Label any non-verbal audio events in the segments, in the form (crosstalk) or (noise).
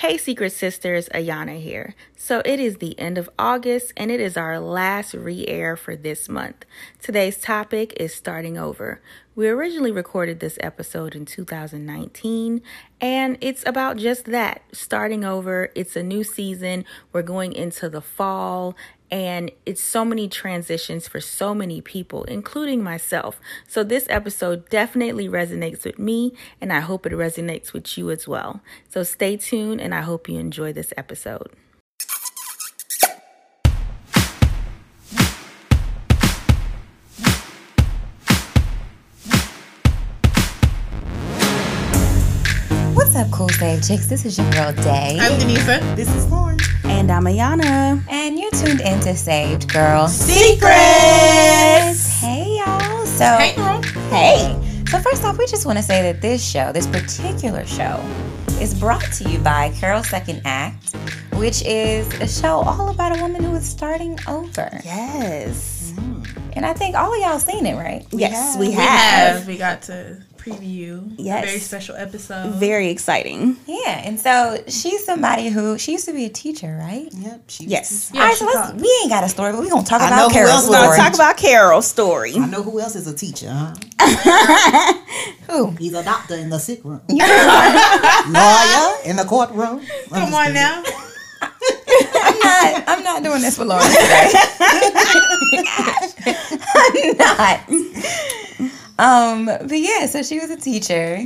Hey, Secret Sisters, Ayana here. So it is the end of August and it is our last re air for this month. Today's topic is starting over. We originally recorded this episode in 2019 and it's about just that starting over. It's a new season. We're going into the fall and it's so many transitions for so many people, including myself. So, this episode definitely resonates with me, and I hope it resonates with you as well. So, stay tuned, and I hope you enjoy this episode. Cool Save Chicks? This is your girl Day. I'm Denisa. This is Lauren. And I'm Ayana. And you're tuned into Saved Girl Secrets. Hey, y'all. So, Hey, girl. hey. So, first off, we just want to say that this show, this particular show, is brought to you by Carol Second Act, which is a show all about a woman who is starting over. Yes. Mm. And I think all of y'all seen it, right? yes, we We have. have. We got to preview Yes. a very special episode. Very exciting. Yeah. And so she's somebody who, she used to be a teacher, right? Yep. She Yes. Yeah, all right, she so let's, taught. we ain't got a story, but we're going to talk I about who Carol's else story. was Orange. Talk about Carol's story. I know who else is a teacher, huh? (laughs) Who? He's a doctor in the sick room. (laughs) Lawyer in the courtroom. Come on now. (laughs) I'm not. I'm not doing this for Lauren today. I'm not. Um, but yeah, so she was a teacher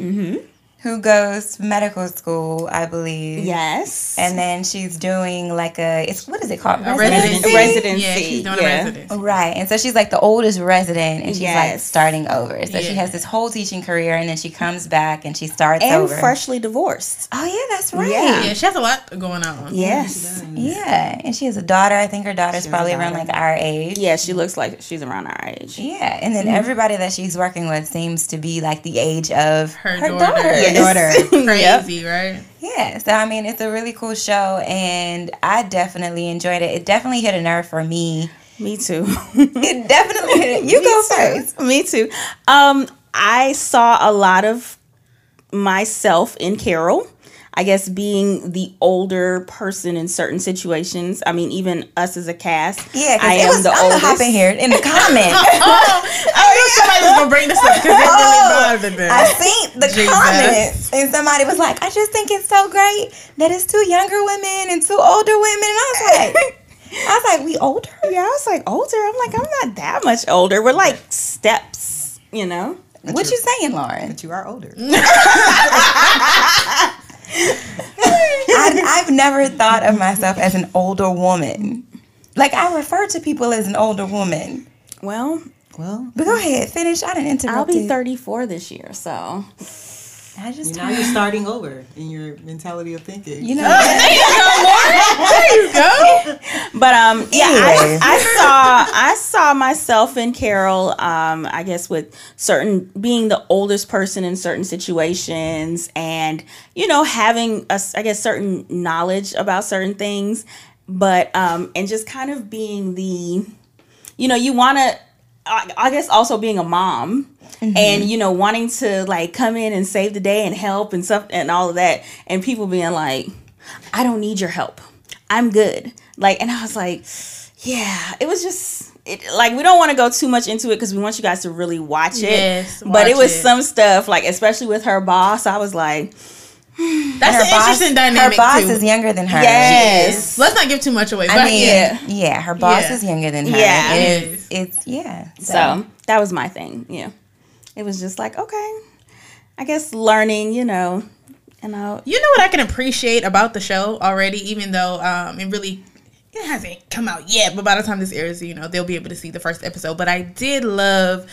who goes to medical school, I believe. Yes. And then she's doing like a it's what is it called? A residency. Residency, Yeah, she's doing yeah. a residency. Right. And so she's like the oldest resident and she's like starting over. So she has this whole teaching career and then she comes back and she starts and over. freshly divorced. oh yeah, that's right. Yeah. Yeah, she has a lot going on. Yes. Yeah. And she has a daughter. I think her daughter's She has a probably around like our age. Yeah, she looks like she's around our age. Yeah, and then mm-hmm. everybody that she's working with seems to be like the age of Her her, daughter. daughter. Yes. (laughs) Crazy, right? Yeah, so I mean, it's a really cool show, and I definitely enjoyed it. It definitely hit a nerve for me. Me too. (laughs) It definitely hit. You (laughs) go first. Me too. Um, I saw a lot of myself in Carol. I guess being the older person in certain situations. I mean, even us as a cast. Yeah, I am was. the I'm gonna oldest. hop in here in the (laughs) comments. Oh, (laughs) oh, I knew somebody was gonna bring this up because it really oh, bothered them. I seen the Jesus. comments, and somebody was like, "I just think it's so great that it's two younger women and two older women." And I was like, (laughs) "I was like, we older." Yeah, I was like older. I'm like, I'm not that much older. We're like steps, you know. What you saying, Lauren? But you are older. I, I've never thought of myself as an older woman. Like I refer to people as an older woman. Well, Well, But go ahead, finish. I didn't interrupt. I'll be 34 this year, so I just now you're starting over in your mentality of thinking. you know. (laughs) there you go, Lauren. There you go. But um, yeah, Anyway. I, I saw I saw myself in Carol. Um, I guess with certain being the oldest person in certain situations, and you know having a I guess certain knowledge about certain things, but um, and just kind of being the, you know, you want to. I, I guess also being a mom. Mm-hmm. And you know, wanting to like come in and save the day and help and stuff and all of that, and people being like, "I don't need your help. I'm good." Like, and I was like, "Yeah." It was just it, like we don't want to go too much into it because we want you guys to really watch it. Yes, but it was it. some stuff like, especially with her boss. I was like, That's an boss, interesting dynamic her boss too. is younger than her. "Yes." Let's not give too much away. But I mean, yeah. yeah. her boss Yeah. is younger than her. Yeah. It Yes. it's yeah. So that was my thing. Yeah, it was just like okay, I guess learning. You know, and I You know what I can appreciate about the show already, even though um, it really it hasn't come out yet, but by the time this airs, you know, they'll be able to see the first episode. But I did love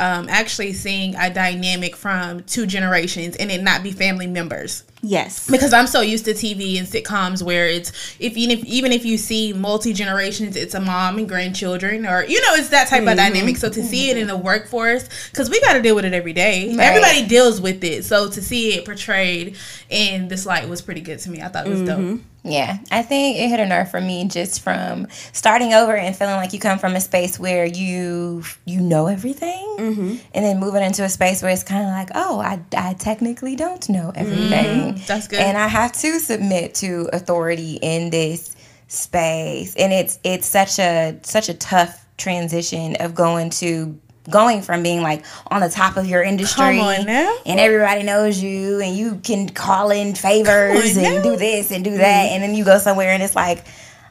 um, actually seeing a dynamic from two generations and it not be family members. Yes, because I'm so used to TV and sitcoms where it's if even if even if you see multi generations, it's a mom and grandchildren, or you know, it's that type of mm-hmm. dynamic. So to see it in the workforce, because we got to deal with it every day. Right. Everybody deals with it. So to see it portrayed in this light was pretty good to me. I thought it was dope. Mm-hmm. Yeah, I think it hit a nerve for me just from starting over and feeling like you come from a space where you you know everything, mm-hmm. and then moving into a space where it's kind of like, oh, I, I technically don't know everything. Thing. That's good. And I have to submit to authority in this space, and it's it's such a such a tough transition of going to going from being like on the top of your industry Come on now. and everybody knows you and you can call in favors and now. do this and do mm. that and then you go somewhere and it's like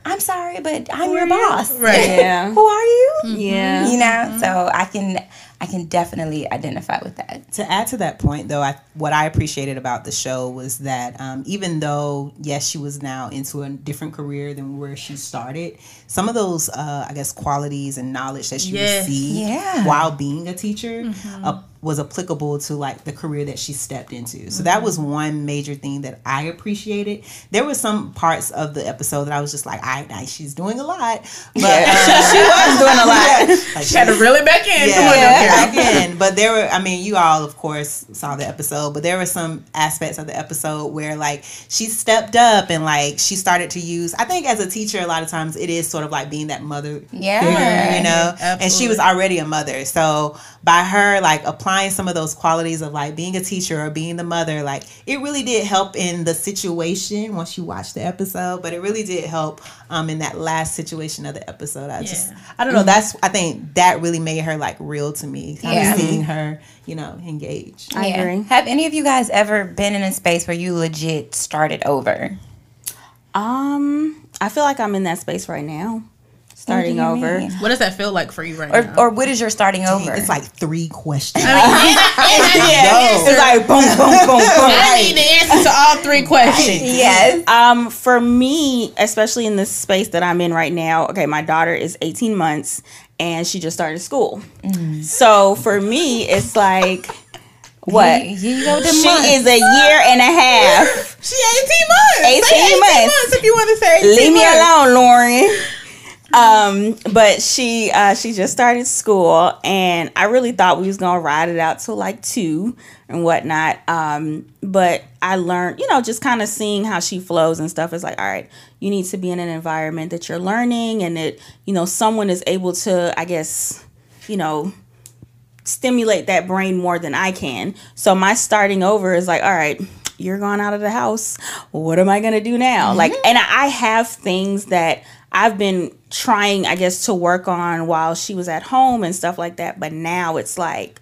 i'm sorry but i'm your boss Right. Yeah. (laughs) who are you Yeah. you know mm-hmm. so i can i can definitely identify with that To add to that point, though, I, what I appreciated about the show was that um, even though, yes, she was now into a different career than where she started, some of those, uh, I guess, qualities and knowledge that she Yes. received Yeah. while being a teacher uh, was applicable to like the career that she stepped into. So that was one major thing that I appreciated. There were some parts of the episode that I was just like, I, I she's doing a lot, but uh, (laughs) she was doing a lot. (laughs) like, She had to reel it back in. Come on now, yeah, again, but there were. I mean, you all, of course, saw the episode, but there were some aspects of the episode where, like, she stepped up and like she started to use. I think as a teacher, a lot of times it is sort of like being that mother Yeah. figure, you know. And she was already a mother, so by her like applying some of those qualities of like being a teacher or being the mother, like it really did help in the situation once you watch the episode. But it really did help um in that last situation of the episode. I just, Yeah. I don't know. That's I think that really made her like real to me. Kind Yeah. of seeing her, you know, engaged. I agree. have any of you guys ever been in a space where you legit started over Um, I feel like I'm in that space right now, starting you over. mean? What does that feel like for you right or, now? or what is your starting over It's like three questions. (laughs) yeah, It's like boom, boom, boom, boom. (laughs) I need the answer to all three questions. (laughs) yes Um, for me, especially in this space that I'm in right now, okay, my daughter is 18 months and she just started school. So for me, it's like what? Here you go the She months. is a year and a half. She 18 months. 18 Say months. if you want to say 18 Leave me months. alone, Lauren. Um, but she uh she just started school and I really thought we was gonna ride it out till like two and whatnot. Um, but I learned, you know, just kind of seeing how she flows and stuff is like, all right, you need to be in an environment that you're learning and that, you know, someone is able to, I guess, you know, stimulate that brain more than I can. So my starting over is like, all right, you're gone out of the house. What am I gonna do now? Like, and I have things that I've been trying, I guess, to work on while she was at home and stuff like that. But now it's like,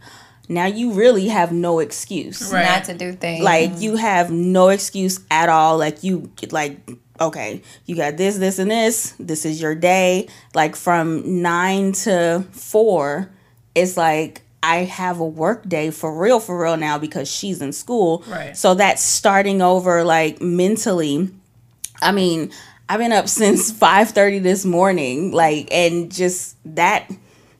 now you really have no excuse. Right. not to do things Like you have no excuse at all. Like you like okay, you got this, this, and this. This is your day. Like from nine to four, it's like I have a work day for real, for real now because she's in school. Right. So that's starting over like mentally. I mean, I've been up since (laughs) five thirty this morning, like, and just that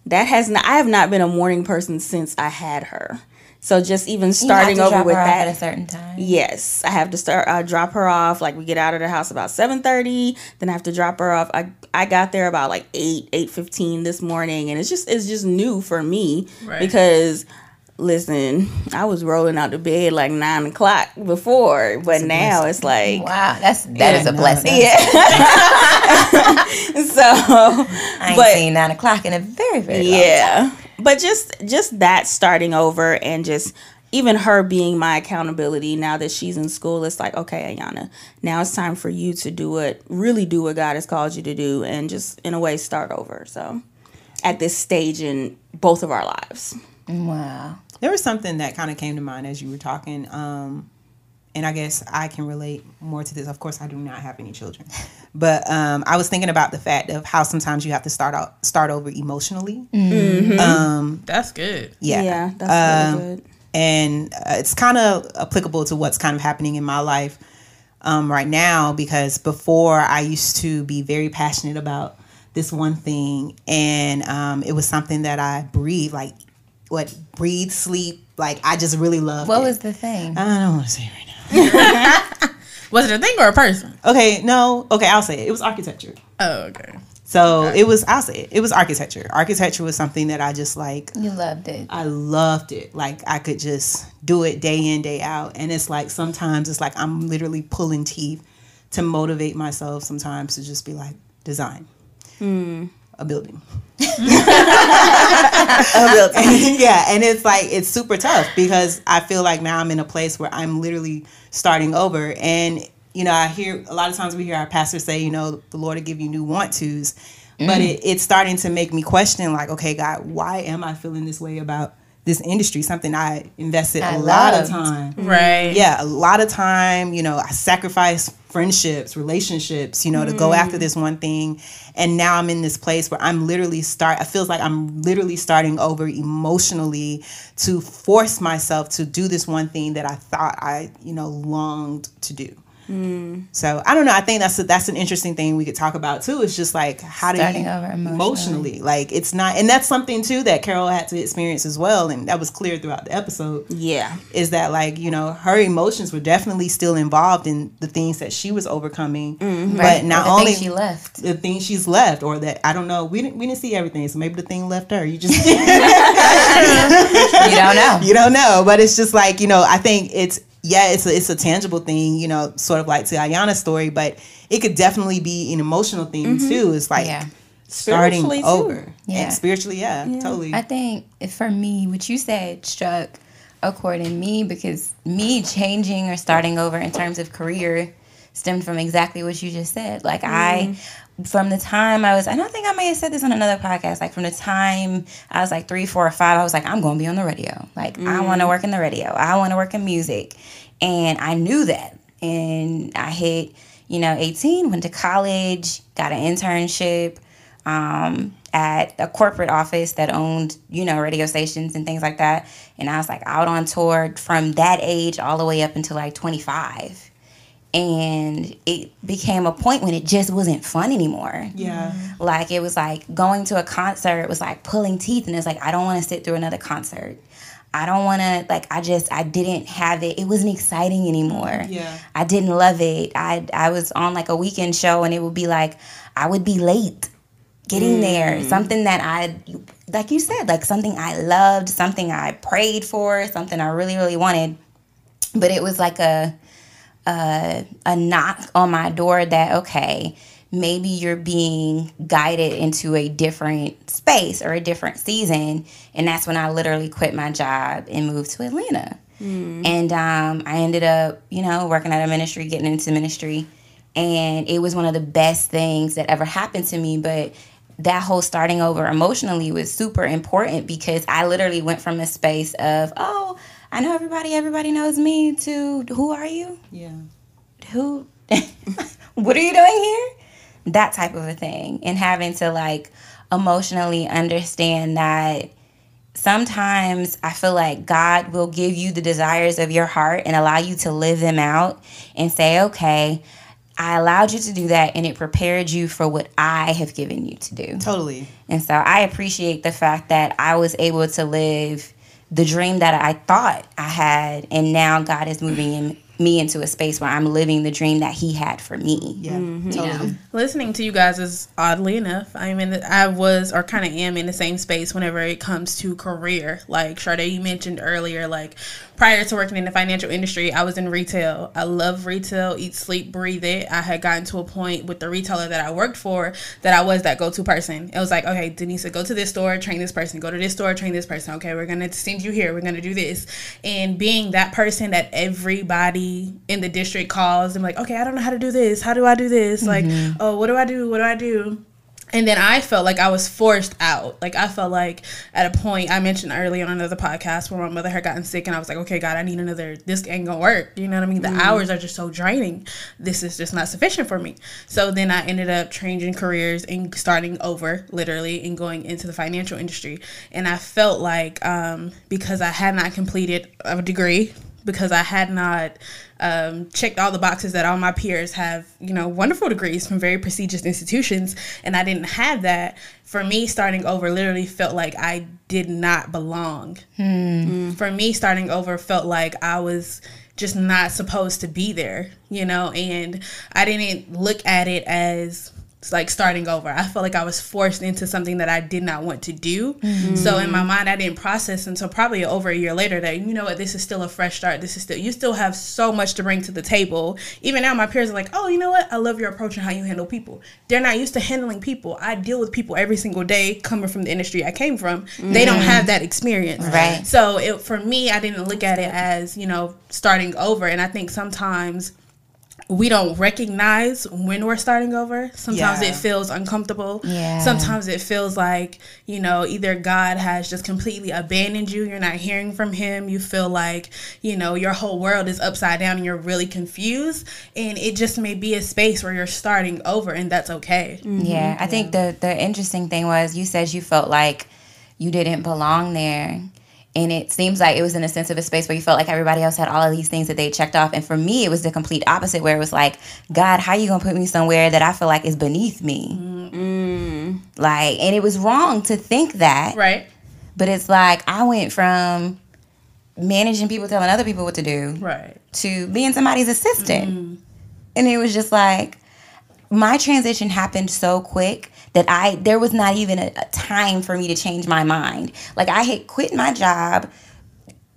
that has not. I have not been a morning person since I had her. So just even You have starting to over drop with her off that, at a certain time Yes, I have to start uh, drop her off. Like we get out of the house about seven thirty. Then I have to drop her off. I I got there about like eight eight fifteen this morning, and it's just it's just new for me Right. because listen, I was rolling out the bed like nine o'clock before, but now it's like wow that's that is a no, blessing. Yeah. (laughs) so. I ain't but- seen nine o'clock in a very very long yeah. but just just that starting over and just even her being my accountability now that she's in school it's like okay ayana now it's time for you to do it really do what god has called you to do and just in a way start over. So at this stage in both of our lives. Wow There was something that kind of came to mind as you were talking, um, and I guess I can relate more to this. Of course, I do not have any children, (laughs) but um, I was thinking about the fact of how sometimes you have to start out start over emotionally. Um, That's good. yeah, yeah that's Um, really good and uh, it's kind of applicable to what's kind of happening in my life um, right now because before I used to be very passionate about this one thing, and um, it was something that I breathe like what breathe, sleep. Like I just really love. what it. was the thing I don't want to say it right now. (laughs) Was it a thing or a person? Okay, no. Okay, I'll say it. It was architecture. Oh, okay. So it was. I'll say it. It was architecture. Architecture was something that I just like. you loved it I loved it. Like I could just do it day in, day out. And it's like sometimes it's like I'm literally pulling teeth to motivate myself sometimes to just be like design. Hmm. A building. A building. (laughs) yeah, and it's like it's super tough because I feel like now I'm in a place where I'm literally starting over, and you know I hear a lot of times we hear our pastors say, you know, the Lord will give you new want tos, but mm. it, it's starting to make me question, like, okay, God, why am I feeling this way about this industry? Something I invested I a lot of time, mm-hmm. Right. yeah, a lot of time. You know, I sacrificed friendships, relationships, you know, to go after mm. this one thing, and now I'm in this place where I'm literally start. It feels like I'm literally starting over emotionally to force myself to do this one thing that I thought I, you know, longed to do. Mm. So I don't know. I think that's a, that's an interesting thing we could talk about too. It's just like how do you emotionally. emotionally like it's not, and that's something too that Carol had to experience as well, and that was clear throughout the episode Yeah. is that like you know her emotions were definitely still involved in the things that she was overcoming mm, but Right. not only thing she left. the things she's left or that i don't know we didn't we didn't see everything so maybe the thing left her you just (laughs) (laughs) You don't know. you don't know but it's just like you know i think it's yeah it's a, it's a tangible thing you know sort of like to ayana's story but it could definitely be an emotional thing mm-hmm. too it's like Yeah. starting Spiritually, oh, too. over Yeah. and spiritually yeah, totally I think for me, what you said struck a chord in me because me changing or starting over in terms of career stemmed from exactly what you just said. Like I, from the time I was, and I think I may have said this on another podcast. Like from the time I was like three, four, or five, I was like, I'm going to be on the radio. Like I want to work in the radio. I want to work in music, and I knew that. And I hit, you know, 18, went to college, got an internship um, at a corporate office that owned, you know, radio stations and things like that. And I was like out on tour from that age all the way up until like 25. And it became a point when it just wasn't fun anymore. yeah Like it was like going to a concert was like pulling teeth, and it's like I don't want to sit through another concert. I don't want to like I just I didn't have it. It wasn't exciting anymore. Yeah. I didn't love it. I I was on like a weekend show and it would be like I would be late getting mm. there. Something that I like you said, like something I loved, something I prayed for, something I really really wanted. But it was like a a, a knock on my door that okay maybe you're being guided into a different space or a different season. And that's when i literally quit my job and moved to atlanta. And um, i ended up you know working at a ministry getting into ministry. And it was one of the best things that ever happened to me. But that whole starting over emotionally was super important because i literally went from a space of oh i know everybody everybody knows me to who are you? Yeah. Who? (laughs) What are you doing here? That type of a thing. And having to like emotionally understand that sometimes i feel like god will give you the desires of your heart and allow you to live them out and say okay i allowed you to do that and it prepared you for what i have given you to do. Totally. And so I appreciate the fact that I was able to live the dream that I thought I had, and now God is moving in, me into a space where I'm living the dream that He had for me. yeah mm-hmm. totally Listening to you guys is oddly enough. I'm in. I was or kind of am in the same space whenever it comes to career. Like Sade, you mentioned earlier. Like prior to working in the financial industry, I was in retail. I love retail. Eat, sleep, breathe it. I had gotten to a point with the retailer that I worked for that I was that go-to person. It was like, okay, Denise, go to this store, train this person. Go to this store, train this person. Okay, we're gonna send you here. We're gonna do this. And being that person that everybody in the district calls and like, okay, I don't know how to do this. How do I do this? Like, mm-hmm. oh, what do I do? What do I do? And then I felt like I was forced out. Like I felt like at a point I mentioned earlier on another podcast where my mother had gotten sick and I was like, okay, God, I need another. This ain't gonna work. You know what I mean? The hours are just so draining. This is just not sufficient for me. So then I ended up changing careers and starting over, literally, and going into the financial industry. And I felt like um, because I had not completed a degree, because I had not um, checked all the boxes that all my peers have, you know, wonderful degrees from very prestigious institutions, and I didn't have that. For me, starting over literally felt like I did not belong. For me, starting over felt like I was just not supposed to be there, you know, and I didn't look at it as like starting over. I felt like I was forced into something that I did not want to do. Mm-hmm. So in my mind, I didn't process until probably over a year later that you know what, this is still a fresh start. This is still you still have so much to bring to the table. Even now, my peers are like, oh, you know what, I love your approach and how you handle people. They're not used to handling people. I deal with people every single day, coming from the industry I came from. They don't mm-hmm. have that experience, Right. So it, for me, I didn't look at it as you know starting over, and I think sometimes we don't recognize when we're starting over. Sometimes Yeah. it feels uncomfortable. Yeah. Sometimes it feels like, you know, either God has just completely abandoned you, you're not hearing from him, you feel like, you know, your whole world is upside down and you're really confused, and it just may be a space where you're starting over and that's okay. Mm-hmm. Yeah, I mm-hmm. think the the interesting thing was you said you felt like you didn't belong there. And it seems like it was in a sense of a space where you felt like everybody else had all of these things that they checked off. And for me, it was the complete opposite, where it was like, God, how you gonna put me somewhere that I feel like is beneath me? Mm-hmm. Like, and it was wrong to think that. Right? But it's like I went from managing people, telling other people what to do, Right. to being somebody's assistant. Mm-hmm. And it was just like my transition happened so quick that I there was not even a, a time for me to change my mind. Like I had quit my job,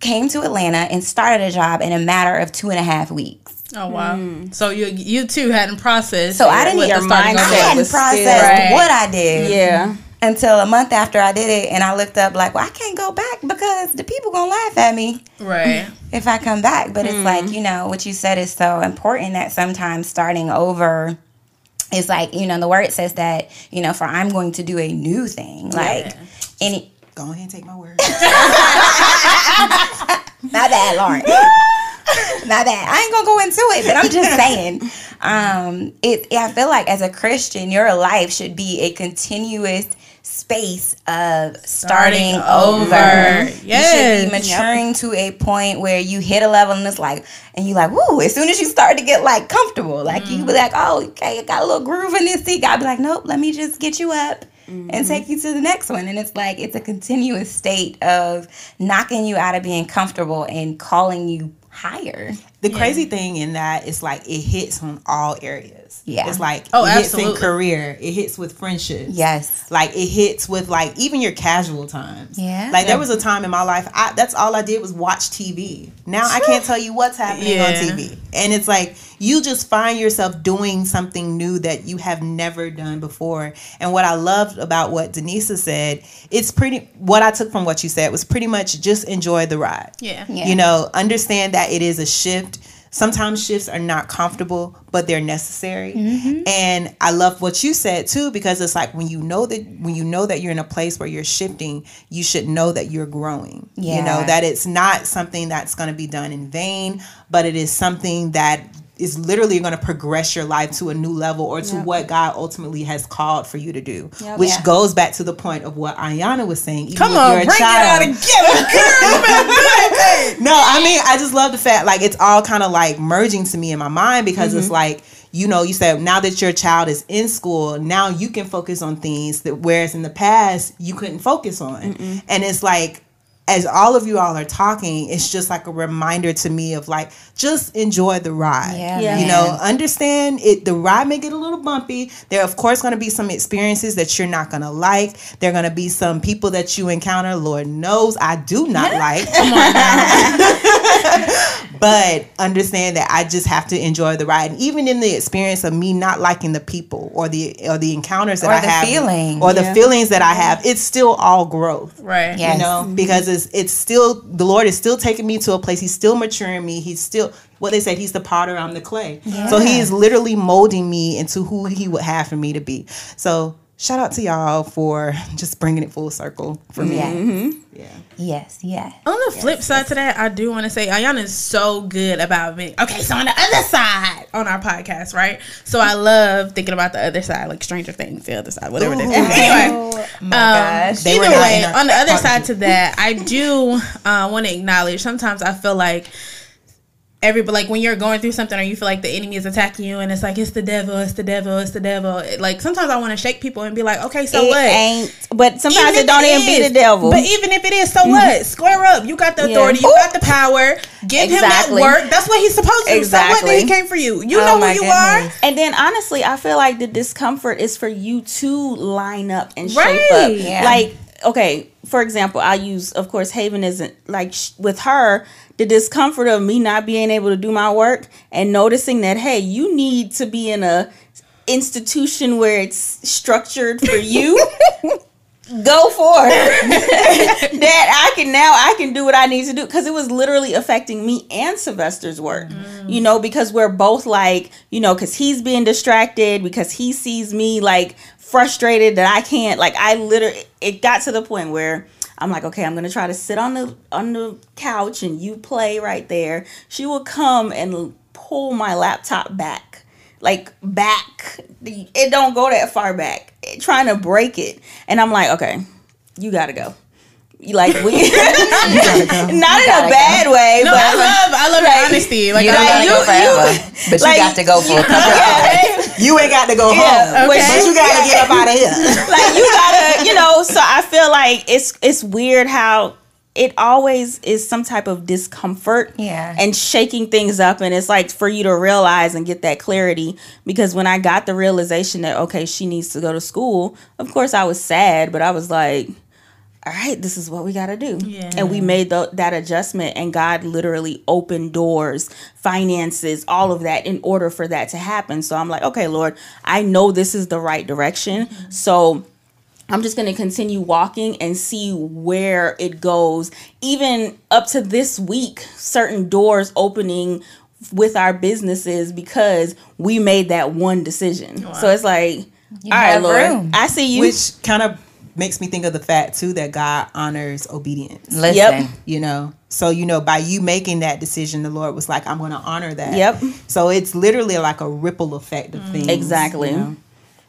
came to Atlanta and started a job in a matter of two and a half weeks. Oh wow. Hmm. So you you too hadn't processed So I didn't what your the starting mindset I over was hadn't still- processed Right. what I did Yeah. until a month after I did it and I looked up like, well, I can't go back because the people gonna laugh at me. Right. (laughs) if I come back. But it's hmm. like, you know, what you said is so important that sometimes starting over is like, you know, the word says that, you know, for I'm going to do a new thing. Like, any, Go ahead and take my word. (laughs) not bad, Lauren. not bad. I ain't gonna go into it, but I'm just (laughs) saying. Um, it, I feel like as a Christian, your life should be a continuous space of starting, Starting over. over. You Yes. should be maturing to a point where you hit a level and it's like, and you're like, woo, as soon as you start to get like comfortable, like you be mm. like, oh, okay, I got a little groove in this seat. I'd be like, nope, let me just get you up and mm-hmm. take you to the next one. And it's like, it's a continuous state of knocking you out of being comfortable and calling you higher. The crazy thing in that is like it hits on all areas. Yeah. It's like Oh, it hits in career, it hits with friendships. Yes. Like it hits with like even your casual times. Yeah. Like there was a time in my life I that's all I did was watch TV. Now I can't tell you what's happening on TV. And it's like you just find yourself doing something new that you have never done before. And what I loved about what Denisa said, it's pretty what I took from what you said was pretty much just enjoy the ride. Yeah. Yeah. You know, understand that it is a shift. Sometimes shifts are not comfortable, but they're necessary. Mm-hmm. And I love what you said too, because it's like when you know that when you know that you're in a place where you're shifting, you should know that you're growing. You know, that it's not something that's gonna be done in vain, but it is something that is literally going to progress your life to a new level or to what God ultimately has called for you to do, which Yeah. goes back to the point of what Ayana was saying. Even Come on, you're bring child, it out again. (laughs) no, I mean, I just love the fact like it's all kind of like merging to me in my mind because it's mm-hmm. like you know, you said now that your child is in school, now you can focus on things that whereas in the past you couldn't focus on, and it's like. As all of you all are talking, it's just like a reminder to me of like just enjoy the ride. Yeah, Yeah. You know, understand it. The ride may get a little bumpy. There, are, of course, going to be some experiences that you're not going to like. There are going to be some people that you encounter. Lord knows I do not like. (laughs) but understand that I just have to enjoy the ride, and even in the experience of me not liking the people or the or the encounters that Or I the have, feeling. or the feelings that I have, it's still all growth right. Yes. you know mm-hmm. because it's it's still the lord is still taking me to a place. He's still maturing me. He's still what they said he's the potter i'm the clay. So he is literally molding me into who he would have for me to be. So shout out to y'all for just bringing it full circle for me Yeah. yeah Yes, yes. On the flip side to that, I do want to say Ayana is so good about being okay. So on the other side on our podcast, right? So I love thinking about the other side, like Stranger Things, the other side, whatever it is. Ooh. Anyway, my gosh. They were either way, on the other side to that, I do uh, want to acknowledge. Sometimes I feel like everybody like when you're going through something or you feel like the enemy is attacking you and it's like it's the devil it's the devil it's the devil it, like sometimes i want to shake people and be like okay so it what ain't. But sometimes if it don't even be the devil. But even if it is, so what? Mm-hmm. Square up. You got the Yeah. authority. You got the power. Give Exactly. him that work. That's what he's supposed to do. So what? He came for you. You Oh know who you goodness. And then honestly, I feel like the discomfort is for you to line up and shape Right. up. Yeah. Like, okay, for example, I use, of course, Haven isn't like sh- with her, the discomfort of me not being able to do my work and noticing that, hey, you need to be in a institution where it's structured for you. (laughs) Go for it. (laughs) that I can now I can do what I need to do because it was literally affecting me and Sylvester's work. Mm. You know, because we're both like, you know, because he's being distracted because he sees me like frustrated that I can't like I literally it got to the point where I'm like, okay, I'm gonna try to sit on the on the couch and you play right there. She will come and pull my laptop back, like back. It don't go that far back. Trying to break it, and I'm like, okay, you gotta go. You like we (laughs) (laughs) not in a bad way, No, but I love, I love Like, your honesty. Like, You I don't love gotta you- go forever, but like- you got to go for a couple. yeah, You ain't got to go Yeah, home, okay. but you got to get up out of here. like you gotta, you know. So I feel like it's it's weird how it always is some type of discomfort, Yeah. and shaking things up, and it's like for you to realize and get that clarity. Because when I got the realization that okay, she needs to go to school, of course I was sad, but I was like. All right, this is what we got to do. Yeah. And we made the, that adjustment, and God literally opened doors, finances, all of that in order for that to happen. So I'm like, okay, Lord, I know this is the right direction. Mm-hmm. So I'm just going to continue walking and see where it goes. Even up to this week, certain doors opening with our businesses because we made that one decision. So it's like, all right, have Lord, room. I see you. Which kind of makes me think of the fact too that God honors obedience. Listen, Yep. you know so you know by you making that decision the lord was like i'm going to honor that Yep. so it's literally like a ripple effect of mm. things Exactly. you know?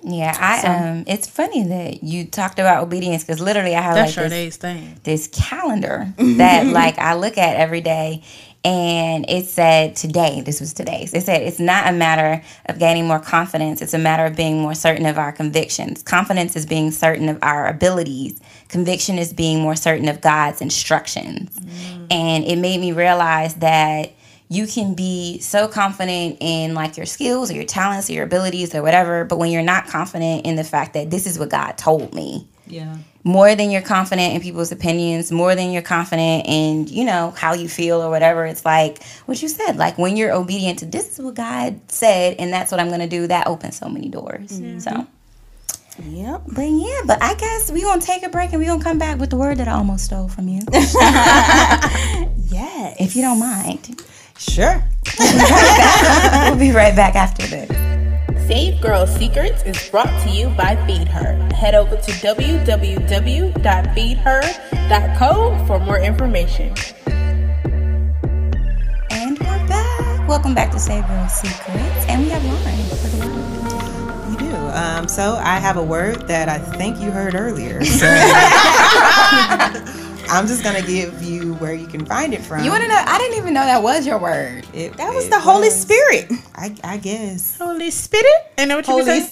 Yeah, I um, it's funny that you talked about obedience because literally I have like this, this calendar (laughs) that like I look at every day and it said today this was today's it said it's not a matter of gaining more confidence it's a matter of being more certain of our convictions. Confidence is being certain of our abilities. Conviction is being more certain of god's instructions. And it made me realize that you can be so confident in like your skills or your talents or your abilities or whatever but when you're not confident in the fact that this is what god told me yeah more than you're confident in people's opinions, more than you're confident in, you know, how you feel or whatever. It's like what you said, like when you're obedient to this is what God said and that's what I'm gonna do, that opens so many doors. So yep. but yeah, but I guess we're gonna take a break and we're gonna come back with the word that I almost stole from you. (laughs) (laughs) Yes. if you don't mind. Sure (laughs) we'll be right back after this. Save Girl Secrets is brought to you by Feed Her. Head over to www.feedher.co for more information. And we're back. Welcome back to Save Girl Secrets. And we have Lauren for the word. you do um so i have a word that i think you heard earlier so (laughs) (laughs) i'm just gonna give you where you can find it from You wanna know I didn't even know that was your word. it, That was it the Holy was. Spirit. I, I guess Holy Spirit. I know what you Holy saying.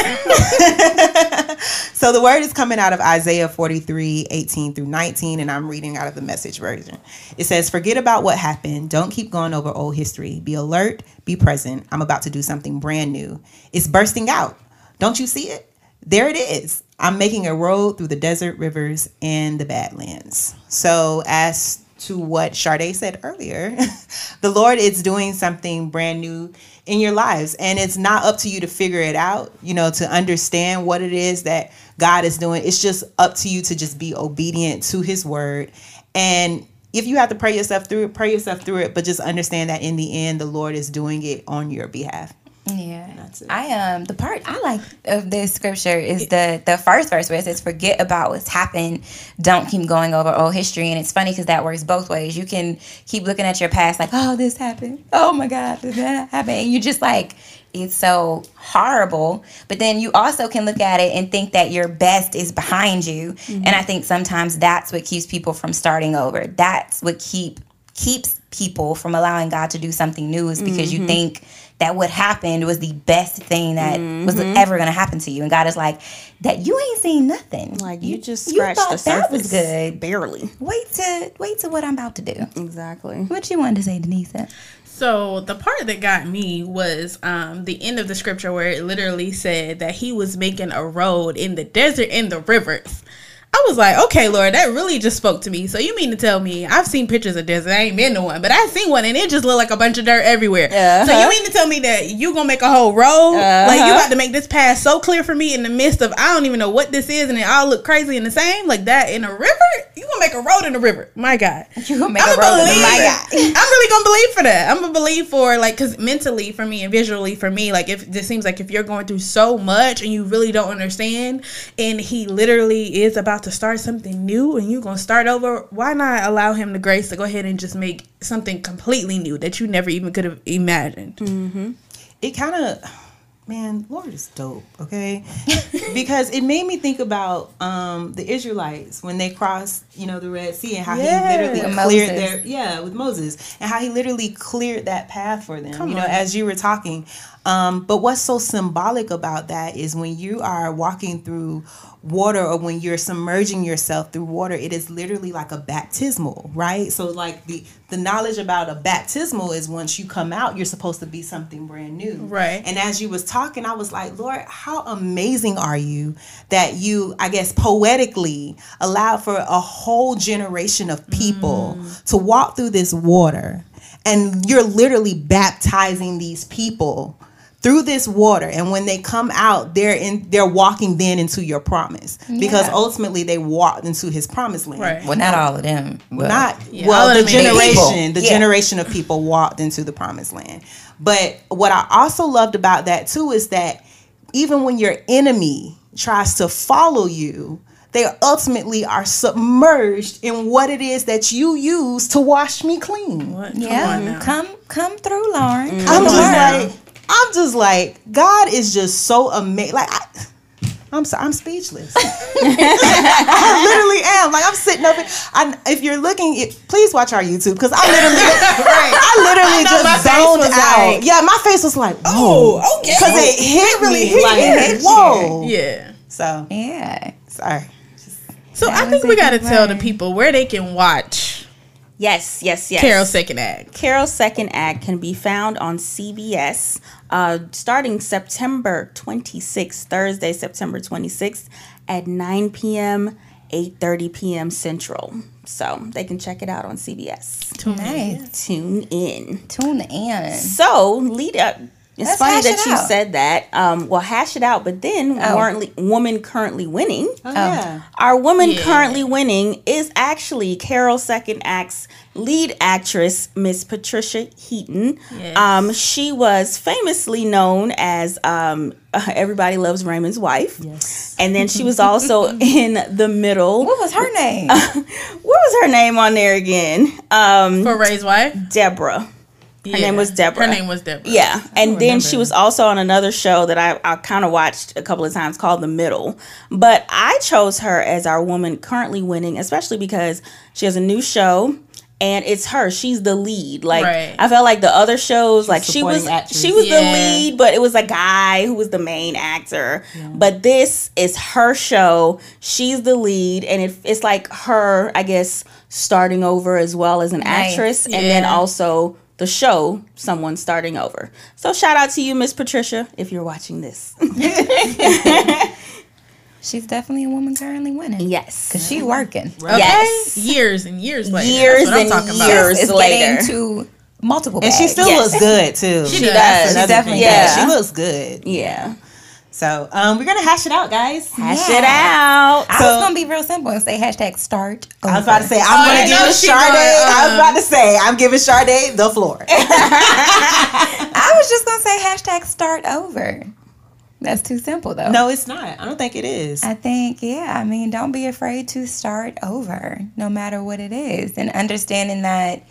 (laughs) so the word is coming out of Isaiah 43, 18 through 19, and I'm reading out of the message version. It says, Forget about what happened. Don't keep going over old history. Be alert, be present. I'm about to do something brand new. It's bursting out. Don't you see it? There it is. I'm making a road through the desert, rivers, and the badlands. So as to what Sade said earlier, (laughs) the Lord is doing something brand new in your lives. And it's not up to you to figure it out, you know, to understand what it is that God is doing. It's just up to you to just be obedient to his word. And if you have to pray yourself through it, pray yourself through it, but just understand that in the end, the Lord is doing it on your behalf. Yeah, That's it. I um the part I like of this scripture is the the first verse where it says, "Forget about what's happened. Don't keep going over old history." And it's funny because that works both ways. You can keep looking at your past like, "Oh, this happened. Oh my God, did that happen?" And you just like it's so horrible. But then you also can look at it and think that your best is behind you. And I think sometimes that's what keeps people from starting over. That's what keep keeps people from allowing God to do something new is because Mm-hmm. you think that what happened was the best thing that was Mm-hmm. ever going to happen to you. And God is like, that you ain't seen nothing. Like you just you scratched thought the surface. that was good. Barely. Wait to wait to what I'm about to do. Exactly. What you wanted to say, Denise? So the part that got me was um, the end of the scripture where it literally said that he was making a road in the desert and the rivers. I was like, okay, Lord, that really just spoke to me. So you mean to tell me I've seen pictures of desert, I ain't been to one, but I seen one and it just looked like a bunch of dirt everywhere. Uh-huh. So you mean to tell me that you gonna make a whole road? Like you uh-huh. about to make this path so clear for me in the midst of I don't even know what this is and it all look crazy and the same like that in a river? You gonna make a road in a river? My God. (laughs) You gonna make I'm a road in the believe. my God. I'm really gonna believe for that. I'm gonna believe for like because mentally for me and visually for me, like if this seems like if you're going through so much and you really don't understand, and he literally is about to start something new and you're gonna start over, why not allow him the grace to go ahead and just make something completely new that you never even could have imagined? it kind of man lord is dope okay (laughs) because it made me think about um the israelites when they crossed you know the red sea and how Yeah. he literally With cleared Moses. their yeah with moses and how he literally cleared that path for them you know as you were talking um but what's so symbolic about that is when you are walking through water or when you're submerging yourself through water it is literally like a baptismal right? So like the the knowledge about a baptismal is once you come out you're supposed to be something brand new. Right. and as you was talking i was like lord how amazing are you that you i guess poetically allowed for a whole generation of people to walk through this water? And you're literally baptizing these people through this water and when they come out they're in they're walking then into your promise because ultimately they walked into his promised land Right. Well, not all of them. but- not Yeah, well the generation people. the Yeah. generation of people walked into the promised land but what i also loved about that too is that even when your enemy tries to follow you they ultimately are submerged in what it is that you use to wash me clean What? Come Yeah, now. come come through, Lauren. Mm. i'm just like i'm just like god is just so amazing like I, I'm sorry, I'm speechless. (laughs) I literally am. Like I'm sitting up. I, if you're looking, it, please watch our YouTube because (laughs) I literally, I literally know my just face zoned out. like- yeah, my face was like, Oh, okay. because it hit really me hit like, you. whoa. Yeah. So Yeah. sorry. So That I think we got to tell the people where they can watch Yes, yes, yes. Carol's second act. Carol's second act can be found on CBS uh, starting September 26th, Thursday, September 26th at 9 p.m., 8.30 p.m. Central. So they can check it out on CBS. Nice. Tune in. Tune in. So lead up. It's Let's funny that it you out. said that. Um, well, hash it out. But then, Oh. currently, woman currently winning. Oh, yeah. Our woman Yeah. currently winning is actually Carol's second act's lead actress, Miss Patricia Heaton. Yes. Um, she was famously known as um, (laughs) Everybody Loves Raymond's wife. Yes. And then she was also (laughs) in the middle. What was her name? (laughs) What was her name on there again? Um, For Ray's wife? Deborah. Her name was Deborah. Her name was Deborah. Yeah, and then she was also on another show that I, I kind of watched a couple of times called The Middle. But I chose her as our woman currently winning, especially because she has a new show and it's her. She's the lead. Like Right. I felt like the other shows, like she was actress. she was the lead, but it was a guy who was the main actor. But this is her show. She's the lead, and it, it's like her, I guess, starting over as well as an Nice. actress, and then also the show someone starting over. So shout out to you, Miss Patricia, if you're watching this. (laughs) She's definitely a woman currently winning. yes. Cause she working. Okay? Yes. Years and years later. Years That's what I'm and talking years. It's later. getting to multiple. And she still Yes. looks good too. She She does. does. Another definitely thing. does. She looks good. Yeah. So um, we're gonna hash it out, guys. Hash Yeah. it out. I So- was gonna be real simple and say hashtag start. I was about to say I'm Oh, gonna give know it Sade. gonna, I was uh, about to say I'm giving Sade the floor. (laughs) I was just gonna say hashtag start over. That's too simple though. no, it's not. I don't think it is. I think, yeah, I mean, don't be afraid to start over, no matter what it is. And understanding that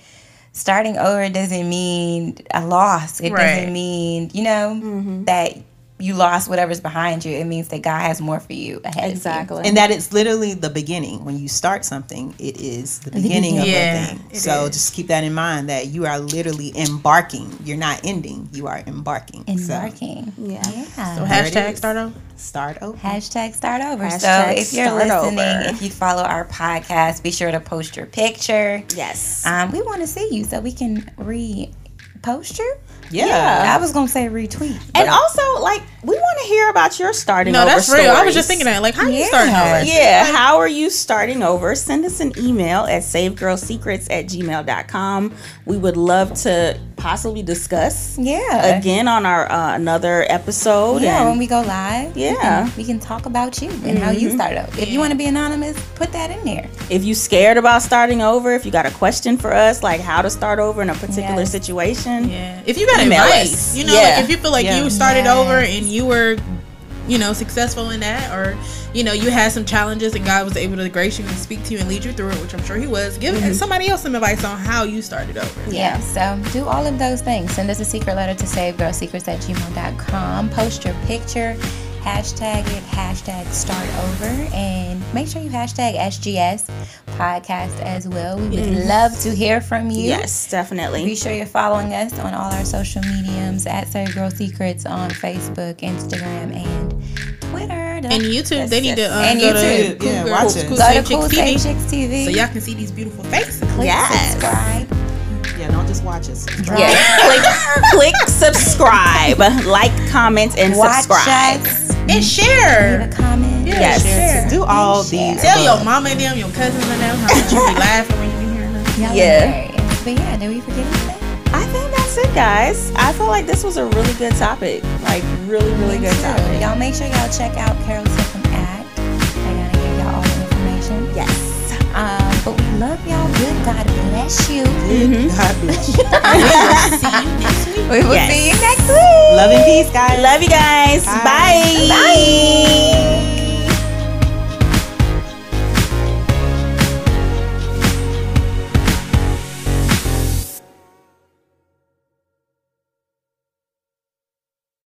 starting over doesn't mean a loss. It Right. doesn't mean, you know, that you lost whatever's behind you, it means that God has more for you ahead. Exactly. and that it's literally the beginning. When you start something, it is the beginning of Yeah, a thing. So is. just keep that in mind that you are literally embarking. You're not ending. You are embarking. You. So Embarking. Yeah. Yeah. So hashtag start over. start over. Hashtag start over. so if you're listening, over. if you follow our podcast, be sure to post your picture. Yes. Um, we want to see you so we can repost you. Yeah. I was gonna say retweet. and also, like, we want to hear about your starting No, over that's real. I was just thinking that. Like, how you Yeah. starting over? Yeah, how are you starting over? Send us an email at savegirlsecrets at gmail.com. We would love to possibly discuss yeah. again on our uh, another episode. Yeah, and when we go live, we Yeah. can, we can talk about you and how you start out. If you want to be anonymous, put that in there. if you scared about starting over, if you got a question for us, like how to start over in a particular Yes. situation, Yeah. If you got Email advice, us. you know, Yeah. like if you feel like Yeah. you started Yes. over and you were, you know, successful in that, or you know, you had some challenges and God was able to grace you and speak to you and lead you through it, which I'm sure He was. Give mm-hmm. somebody else some advice on how you started over. Yeah, so do all of those things. Send us a secret letter to savegirlsecrets at gmail.com. Post your picture, hashtag it, hashtag start over, and make sure you hashtag SGS podcast as well. We would love to hear from you. yes, definitely. Be sure you're following us on all our social mediums at Save Girl Secrets on Facebook, Instagram, and Twitter. Did I- And YouTube, they need to um, And go YouTube. to Cool Yeah, Girl, watch it. Cool Go Save to Cool Chicks Save TV, Chicks TV. so y'all can see these beautiful faces. Click Yes. subscribe. Yeah, don't just watch us. Yes, (laughs) click, click subscribe, like, comment, and Watch subscribe. us. And share. Leave share. a comment. Yeah, Yes. share. Do all Share. these. Tell your above. mama and them, your cousins and them how much you be laughing when you be hearing them. Y'all Yeah. But yeah, did we forget anything? I think that's it, guys. I feel like this was a really good topic. Like, really, really good So, topic. Y'all make sure y'all check out Carol System Act. I gotta give y'all all the information. Yes. Um, but we love y'all. Good God bless you. God bless you. (laughs) (laughs) See you next week. We will Yes. see you next week. Love and peace, guys. Love you guys. Bye. Bye. Bye.